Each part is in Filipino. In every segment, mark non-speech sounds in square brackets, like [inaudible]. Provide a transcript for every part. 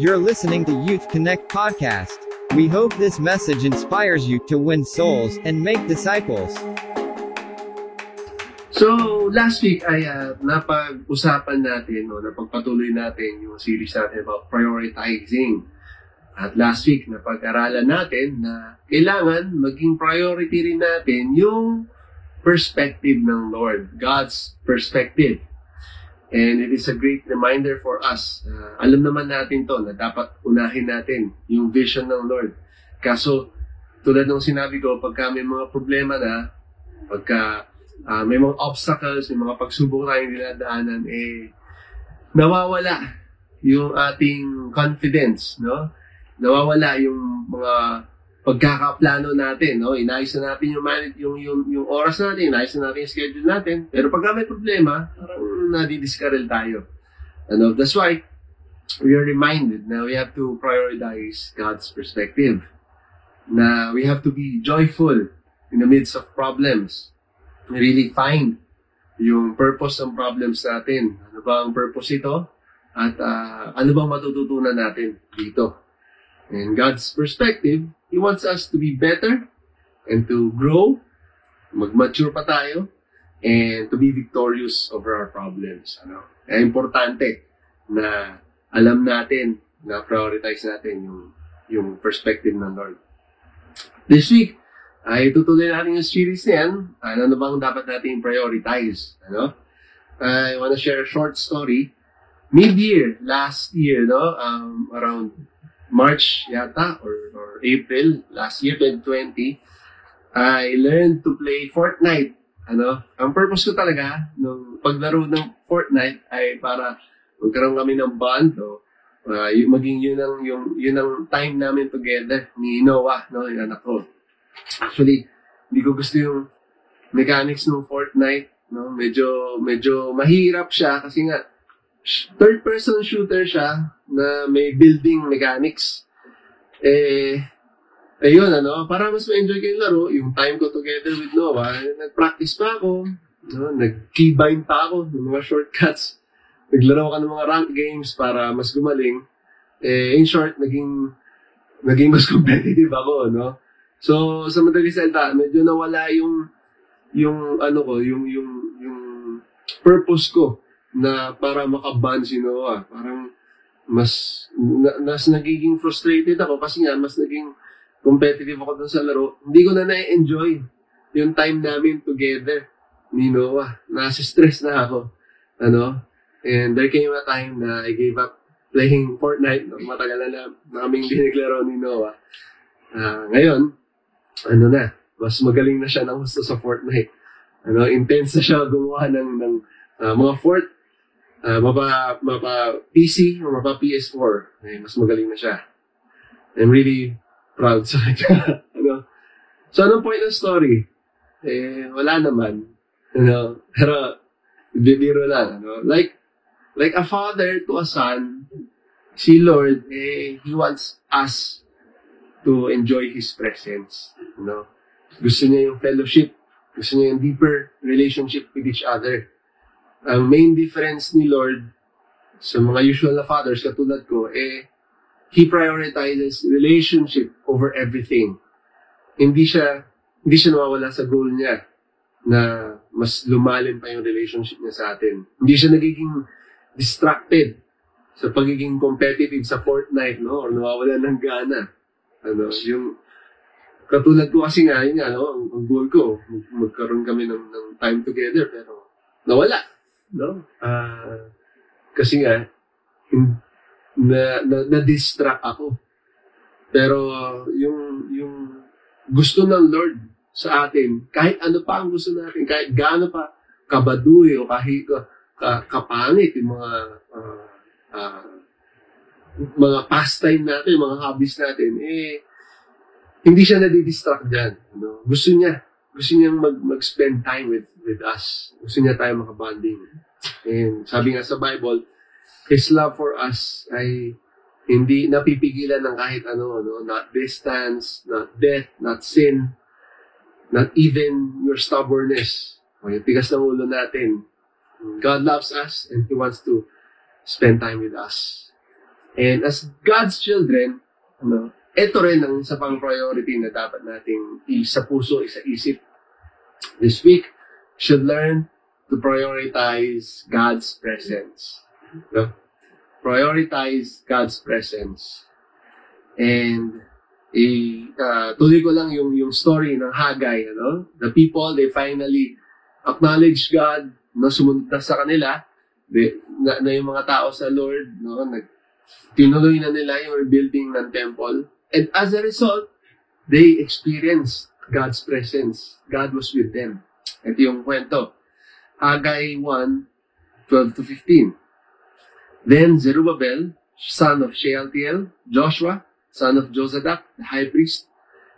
You're listening to Youth Connect Podcast. We hope this message inspires you to win souls and make disciples. So, last week ay uh, napag-usapan natin, no, napagpatuloy natin yung series natin about prioritizing. At last week, napag-aralan natin na kailangan maging priority rin natin yung perspective ng Lord, God's perspective. And it is a great reminder for us. Uh, alam naman natin to na dapat unahin natin yung vision ng Lord. Kaso, tulad ng sinabi ko, pagka may mga problema na, pagka uh, may mga obstacles, may mga pagsubok tayong dinadaanan, eh, nawawala yung ating confidence, no? Nawawala yung mga pagkakaplano natin, no? Inayos na natin yung, manage, yung, yung, yung oras natin, inayos na natin yung schedule natin. Pero pag may problema, parang nadidiskarel tayo. Ano? That's why we are reminded na we have to prioritize God's perspective. Na we have to be joyful in the midst of problems. Really find yung purpose ng problems natin. Ano ba ang purpose ito? At uh, ano bang matututunan natin dito? In God's perspective, He wants us to be better and to grow, mag-mature pa tayo, and to be victorious over our problems. Ano? Kaya importante na alam natin, na prioritize natin yung, yung perspective ng Lord. This week, ay tutuloy natin yung series na yan. Ano na bang dapat natin prioritize? Ano? I want to share a short story. Mid-year, last year, no? Um, around March yata or, or April last year, 2020, I learned to play Fortnite. Ano? Ang purpose ko talaga nung paglaro ng Fortnite ay para magkaroon kami ng bond. No? Uh, maging yun ang, yung, yun ang time namin together ni Noah, no? yung anak ko. Actually, hindi ko gusto yung mechanics ng Fortnite. No? Medyo, medyo mahirap siya kasi nga third person shooter siya na may building mechanics. Eh, ayun, ano, para mas ma-enjoy ko yung laro, yung time ko together with Noah, nag-practice pa ako, no, nag-keybind pa ako ng mga shortcuts. Naglaro ka ng mga rank games para mas gumaling. Eh, in short, naging, naging mas [laughs] competitive ako, no? So, sa madali salita, medyo nawala yung, yung, ano ko, yung, yung, yung purpose ko na para makaban si Noah. Parang mas, na, mas nagiging frustrated ako kasi nga mas naging competitive ako dun sa laro. Hindi ko na na-enjoy yung time namin together ni Noah. Nasa stress na ako. Ano? And there came a time na I gave up playing Fortnite. Matagal na na naming diniglaro ni Noah. Uh, ngayon, ano na, mas magaling na siya ng gusto sa Fortnite. Ano, intense na siya gumawa ng, ng uh, mga fort uh, mapa, mapa PC o mapa PS4, eh, mas magaling na siya. I'm really proud sa kanya. [laughs] ano? So, anong point ng story? Eh, wala naman. Ano? Pero, bibiro lang. Ano? Like, like a father to a son, si Lord, eh, He wants us to enjoy His presence. Know? Gusto niya yung fellowship. Gusto niya yung deeper relationship with each other ang main difference ni Lord sa mga usual na fathers katulad ko, eh, He prioritizes relationship over everything. Hindi siya, hindi siya nawawala sa goal niya na mas lumalim pa yung relationship niya sa atin. Hindi siya nagiging distracted sa pagiging competitive sa Fortnite, no? Or nawawala ng gana. Ano, yung, katulad ko kasi nga, yun nga, no? Ang, ang goal ko, mag, magkaroon kami ng, ng time together, pero nawala no? Uh, kasi nga, na, na, na-distract ako. Pero yung, yung gusto ng Lord sa atin, kahit ano pa ang gusto natin, kahit gaano pa kabaduy o kahit ka, ka, kapangit yung mga uh, uh, mga pastime natin, mga hobbies natin, eh, hindi siya nadidistract dyan. Ano? Gusto niya, gusto niya mag, mag-spend time with with us. Gusto niya tayo makabanding. And sabi nga sa Bible, His love for us ay hindi napipigilan ng kahit ano, no? not distance, not death, not sin, not even your stubbornness, o yung tigas ng ulo natin. God loves us and He wants to spend time with us. And as God's children, ano, ito rin ang isa pang priority na dapat nating isa puso, isa isip. This week, should learn to prioritize God's presence. No? Prioritize God's presence. And i uh, ko lang yung yung story ng Haggai, ano? The people they finally acknowledge God, no sumunod na sa kanila, they, na, na yung mga tao sa Lord, no, nag tinuloy na nila yung rebuilding ng temple. And as a result, they experienced God's presence. God was with them. Ito yung kwento. Haggai 1, 12 to 15. Then Zerubbabel, son of Shealtiel, Joshua, son of Josadak, the high priest,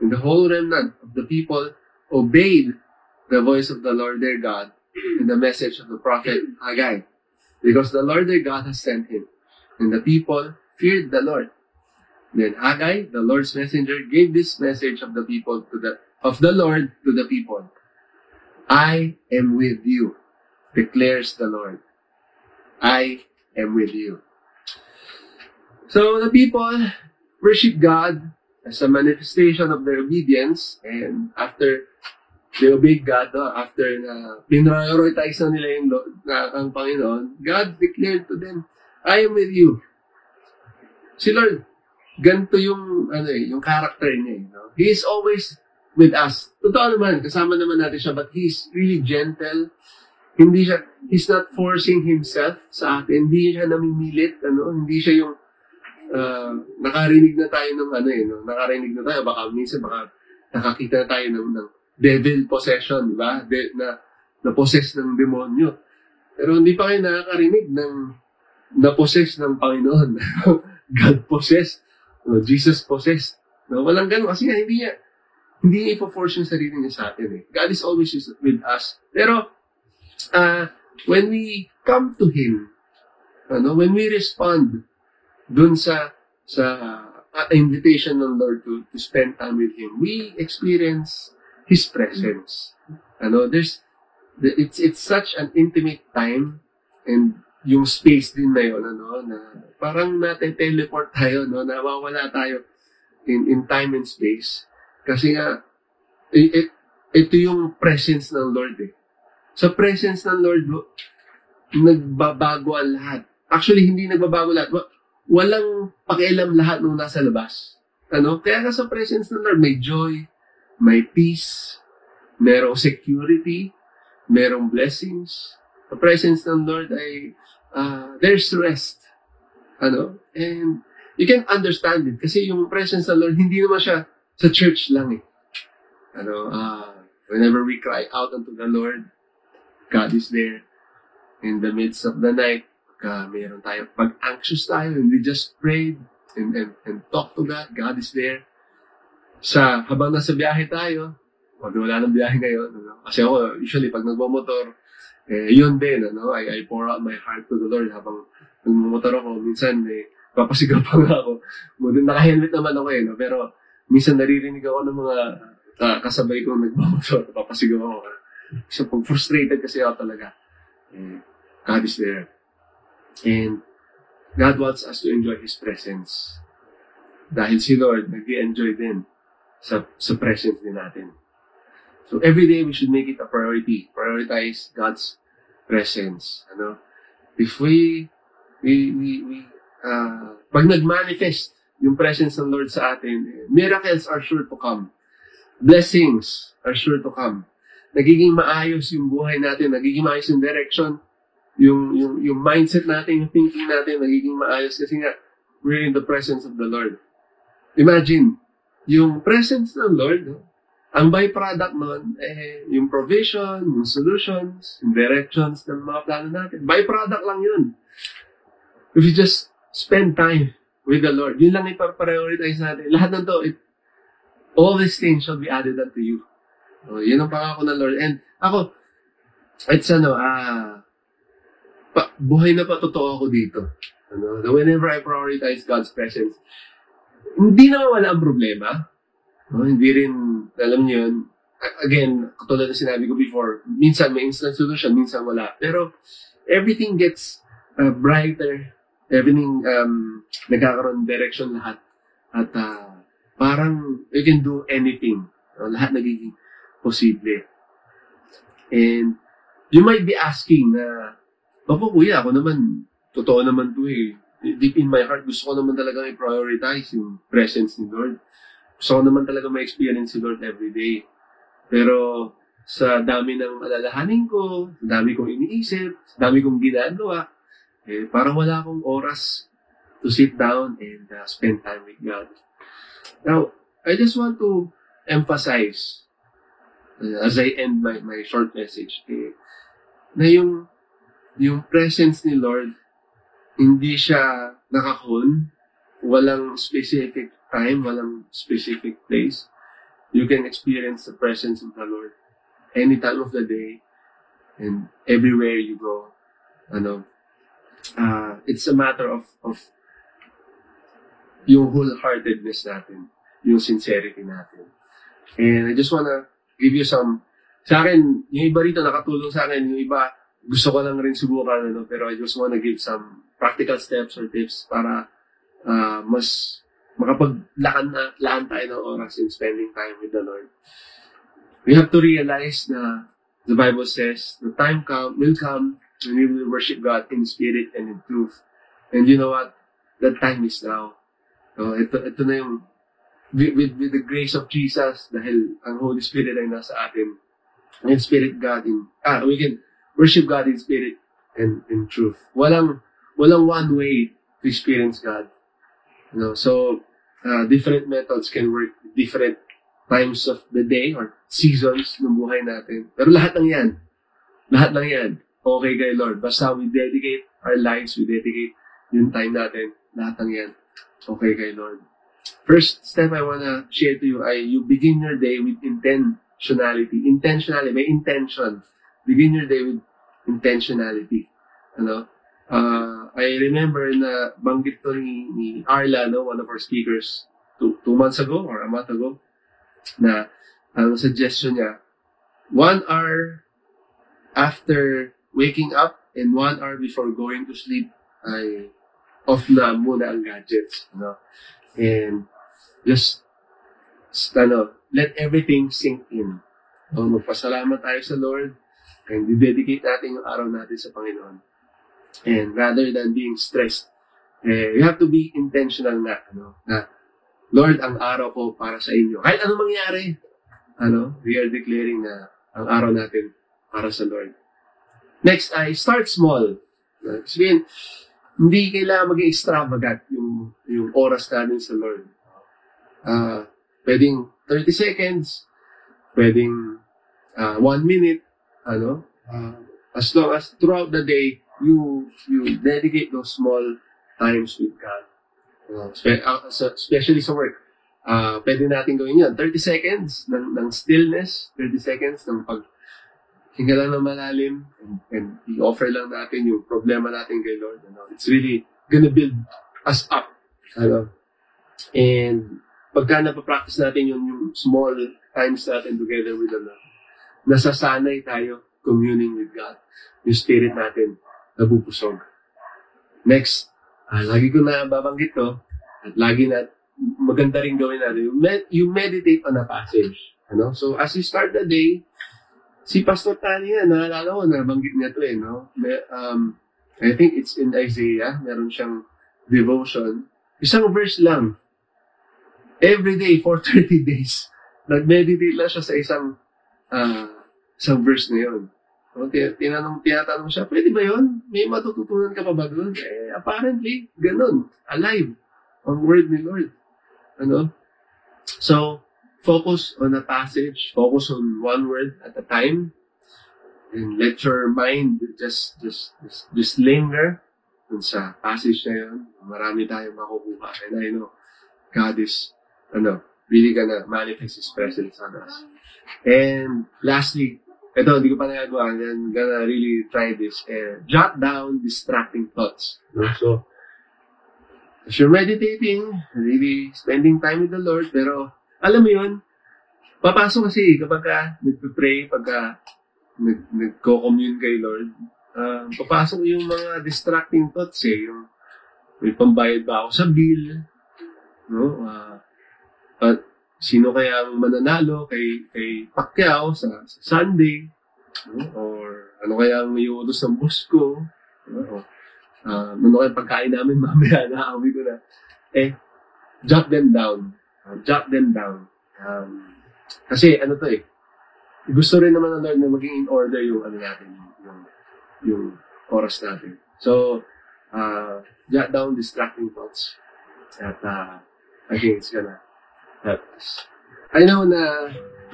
and the whole remnant of the people obeyed the voice of the Lord their God and the message of the prophet Haggai, because the Lord their God has sent him. And the people feared the Lord. Then Haggai, the Lord's messenger, gave this message of the people to the of the Lord to the people. I am with you, declares the Lord. I am with you. So the people worship God as a manifestation of their obedience and after they obeyed God, no, after na pinrioritize na nila yung Lord, na, ang Panginoon, God declared to them, I am with you. Si Lord, ganito yung, ano eh, yung character niya. eh, No? He is always with us. Totoo naman, kasama naman natin siya, but He's really gentle. Hindi siya, He's not forcing Himself sa atin. Hindi siya namimilit, ano? Hindi siya yung, uh, nakarinig na tayo ng ano eh, no? nakarinig na tayo, baka minsan, baka nakakita na tayo ng, ng devil possession, di ba? De, na, na possess ng demonyo. Pero hindi pa kayo nakakarinig ng na-possess ng Panginoon. [laughs] God possess. No, Jesus possessed. No, walang ganun. Kasi hindi niya, hindi niya ipo-force yung sarili niya sa atin eh. God is always with us. Pero, uh, when we come to Him, ano, when we respond dun sa, sa uh, invitation ng Lord to, to spend time with Him, we experience His presence. Ano, there's, it's, it's such an intimate time and yung space din na yun, ano, na parang nate-teleport tayo, no, nawawala tayo in, in time and space. Kasi nga, it, it, ito yung presence ng Lord eh. Sa presence ng Lord, nagbabago ang lahat. Actually, hindi nagbabago lahat. Walang pakialam lahat nung nasa labas. Ano? Kaya nga sa presence ng Lord, may joy, may peace, merong security, merong blessings. Sa presence ng Lord ay uh, there's rest. Ano? And you can understand it kasi yung presence ng Lord, hindi naman siya sa church lang eh. Ano, uh, whenever we cry out unto the Lord, God is there in the midst of the night. Pagka mayroon tayo, pag anxious tayo and we just prayed and, and, and talk to God, God is there. Sa, habang nasa biyahe tayo, wag wala ng biyahe ngayon. Ano? Kasi ako, usually, pag nagmamotor, eh, yun din, ano, I, I pour out my heart to the Lord habang nagmamotor ako. Minsan, eh, papasigaw [laughs] pa nga ako. Naka-helmet naman ako eh, no? pero minsan naririnig ako ng mga uh, kasabay ko nagmamotor, papasigaw ako. So, pag frustrated kasi ako talaga, eh, God is there. And God wants us to enjoy His presence. Dahil si Lord, nag enjoy din sa, sa presence din natin. So every day we should make it a priority. Prioritize God's presence. Ano? If we we we, we uh, pag nag-manifest yung presence ng Lord sa atin, miracles are sure to come. Blessings are sure to come. Nagiging maayos yung buhay natin, nagiging maayos yung direction, yung yung yung mindset natin, yung thinking natin, nagiging maayos kasi nga we're in the presence of the Lord. Imagine, yung presence ng Lord, no? Ang byproduct nun, eh, yung provision, yung solutions, yung directions ng mga plano natin. Byproduct lang yun. If you just spend time with the Lord, yun lang ipaprioritize natin. Lahat ng to, it, all these things shall be added unto you. So, yun ang pangako ng Lord. And ako, it's ano, ah, pa, buhay na pa totoo ako dito. Ano, whenever I prioritize God's presence, hindi na wala ang problema. No, hindi rin, alam niyo yun, again, katulad na sinabi ko before, minsan may instant solution, minsan wala. Pero everything gets uh, brighter everything um, nagkakaroon direction lahat. At uh, parang you can do anything. No? Lahat nagiging posible. And you might be asking na, Opo kuya, ako naman, totoo naman to eh. Deep in my heart, gusto ko naman talaga i-prioritize yung presence ni Lord. Gusto ko naman talaga ma-experience si Lord every day. Pero sa dami ng alalahanin ko, sa dami kong iniisip, sa dami kong ginagawa, eh, parang wala akong oras to sit down and uh, spend time with God. Now, I just want to emphasize uh, as I end my, my short message eh, na yung yung presence ni Lord hindi siya nakakon walang specific time walang specific place. You can experience the presence of the Lord any time of the day and everywhere you go ano uh, it's a matter of of yung wholeheartedness natin yung sincerity natin and I just wanna give you some sa akin yung iba rito nakatulong sa akin yung iba gusto ko lang rin subukan, ano, pero I just wanna give some practical steps or tips para uh, mas makapaglaan na, laan tayo ng oras in spending time with the Lord. We have to realize na the Bible says the time come will come when we will worship God in spirit and in truth. And you know what? That time is now. So, ito, ito na yung with, with, with the grace of Jesus dahil ang Holy Spirit ay nasa atin. And Spirit God in, ah, we can worship God in spirit and in truth. Walang walang one way to experience God. You know, so uh, different methods can work different times of the day or seasons ng buhay natin. Pero lahat ng yan, lahat ng yan, okay kay Lord. Basta we dedicate our lives, we dedicate yung time natin, lahat ng yan, okay kay Lord. First step I wanna share to you ay you begin your day with intentionality. Intentionality, may intention begin your day with intentionality. Ano? Uh, I remember na banggit to ni, ni Arla, no, one of our speakers, two, two months ago or a month ago, na ang suggestion niya, one hour after waking up and one hour before going to sleep ay off na muna ang gadgets. No? And just, ano, let everything sink in. So, magpasalamat tayo sa Lord And dedicate natin yung araw natin sa Panginoon. And rather than being stressed, eh, you have to be intentional na, ano, na, Lord, ang araw ko para sa inyo. Kahit anong mangyari, ano, we are declaring na ang araw natin para sa Lord. Next ay start small. Sabihin, hindi kailangan maging extravagant yung, yung oras natin sa Lord. Uh, pwedeng 30 seconds, pwedeng uh, 1 minute, ano, uh, as long as throughout the day, you you dedicate those small times with God. Uh, especially sa work. Uh, pwede natin gawin yan. 30 seconds ng, ng stillness, 30 seconds ng pag hinga lang ng malalim and, and i-offer lang natin yung problema natin kay Lord. Ano? It's really gonna build us up. Ano? And pagka napapractice natin yung, yung small times natin together with the Lord, nasasanay tayo communing with God. Yung spirit natin nabubusog. Next, uh, lagi ko na babanggit to, at lagi na maganda rin gawin natin, you, med- you meditate on a passage. Ano? So, as you start the day, si Pastor Tani yan, naalala ko, nabanggit niya to eh, no? Um, I think it's in Isaiah, meron siyang devotion. Isang verse lang. Every day for [laughs] 30 days. Nag-meditate lang siya sa isang uh, sa verse na yun. So, tinanong, tinatanong siya, pwede ba yun? May matututunan ka pa ba doon? Eh, apparently, ganun. Alive. Ang word ni Lord. Ano? So, focus on a passage. Focus on one word at a time. And let your mind just, just, just, just linger dun sa passage na yun. Marami tayong makukuha. And I know, God is, ano, really gonna manifest His presence on us. And lastly, ito, hindi ko pa nagagawa. I'm gonna really try this. Eh, jot down distracting thoughts. So, as you're meditating, really spending time with the Lord, pero alam mo yun, papasok kasi kapag ka nagpe-pray, pagka nag, nagko-commune kay Lord, uh, papasok yung mga distracting thoughts eh. Yung, may pambayad ba ako sa bill, no? Ah, at sino kaya ang mananalo kay, kay Pacquiao sa, sa Sunday, no? or ano kaya ang iuutos ng boss ko, no? Uh, ano kaya pagkain namin [laughs] mamaya na ko na. Eh, jot them down. Uh, jot them down. Um, kasi ano to eh, gusto rin naman ng Lord na maging in order yung ano natin, yung, yung oras natin. So, uh, jot down distracting thoughts. At uh, I think it's gonna help us. I know na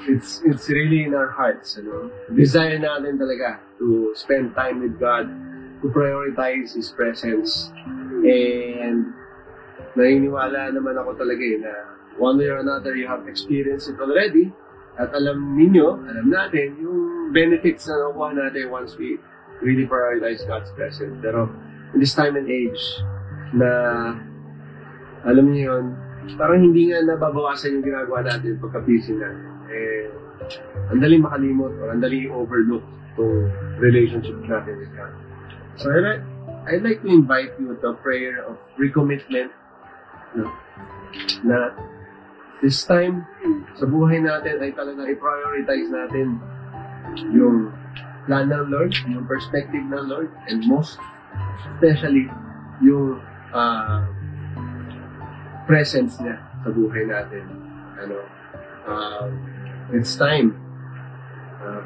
it's it's really in our hearts, ano? Desire natin talaga to spend time with God, to prioritize His presence. And naniniwala naman ako talaga eh na one way or another you have experienced it already at alam ninyo, alam natin yung benefits na nakuha natin once we really prioritize God's presence. Pero in this time and age na alam niyo yun, parang hindi nga nababawasan yung ginagawa natin pagka busy natin. Eh, ang daling makalimot or ang daling overlook itong relationship natin with God. So, I'd like, I'd like to invite you to a prayer of recommitment no? na this time sa buhay natin ay talaga i-prioritize natin yung plan ng Lord, yung perspective ng Lord, and most especially yung uh, presence niya sa buhay natin. Ano, uh, it's time uh,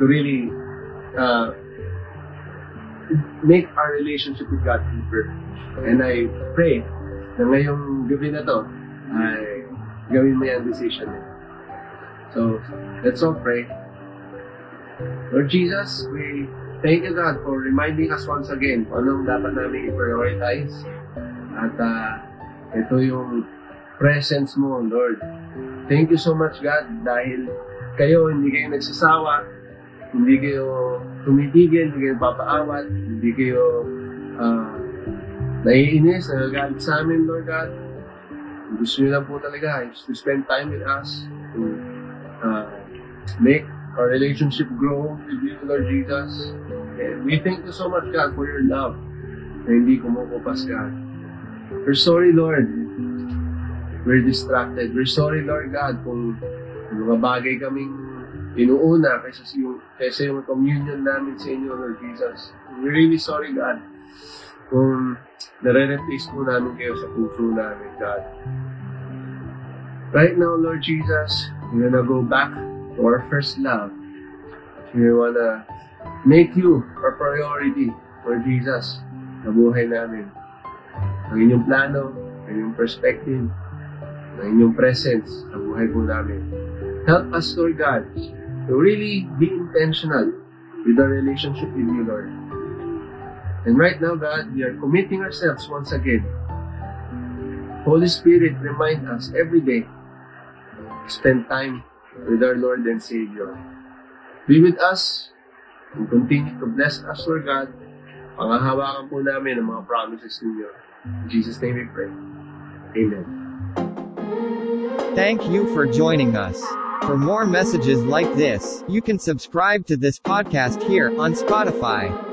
to really uh, make our relationship with God deeper. And I pray na ngayong gabi na to ay gawin mo yung decision mo. So, let's all pray. Lord Jesus, we thank you God for reminding us once again kung anong dapat namin i-prioritize. At uh, ito yung presence mo, Lord. Thank you so much, God, dahil kayo, hindi kayo nagsasawa, hindi kayo tumibigil, hindi kayo papaawat, hindi kayo uh, naiinis, nagagalit sa amin, Lord God. Gusto niyo lang po talaga is to spend time with us, to uh, make our relationship grow with you, Lord Jesus. And we thank you so much, God, for your love na hindi kumukupas, God. We're sorry, Lord. We're distracted. We're sorry, Lord God, kung mga bagay kaming inuuna kaysa yung, kaysa yung communion namin sa inyo, Lord Jesus. We're really sorry, God, kung nare-replace po namin kayo sa puso namin, God. Right now, Lord Jesus, we're gonna go back to our first love. We wanna make you our priority, Lord Jesus, sa buhay namin. Ang inyong plano, ang inyong perspective, ang inyong presence sa buhay po namin. Help us, Lord God, to really be intentional with our relationship with you, Lord. And right now, God, we are committing ourselves once again. Holy Spirit, remind us every day spend time with our Lord and Savior. Be with us and continue to bless us, Lord God. Pangahawakan po namin ang mga promises ninyo. In Jesus' name we pray. Amen. Thank you for joining us. For more messages like this, you can subscribe to this podcast here on Spotify.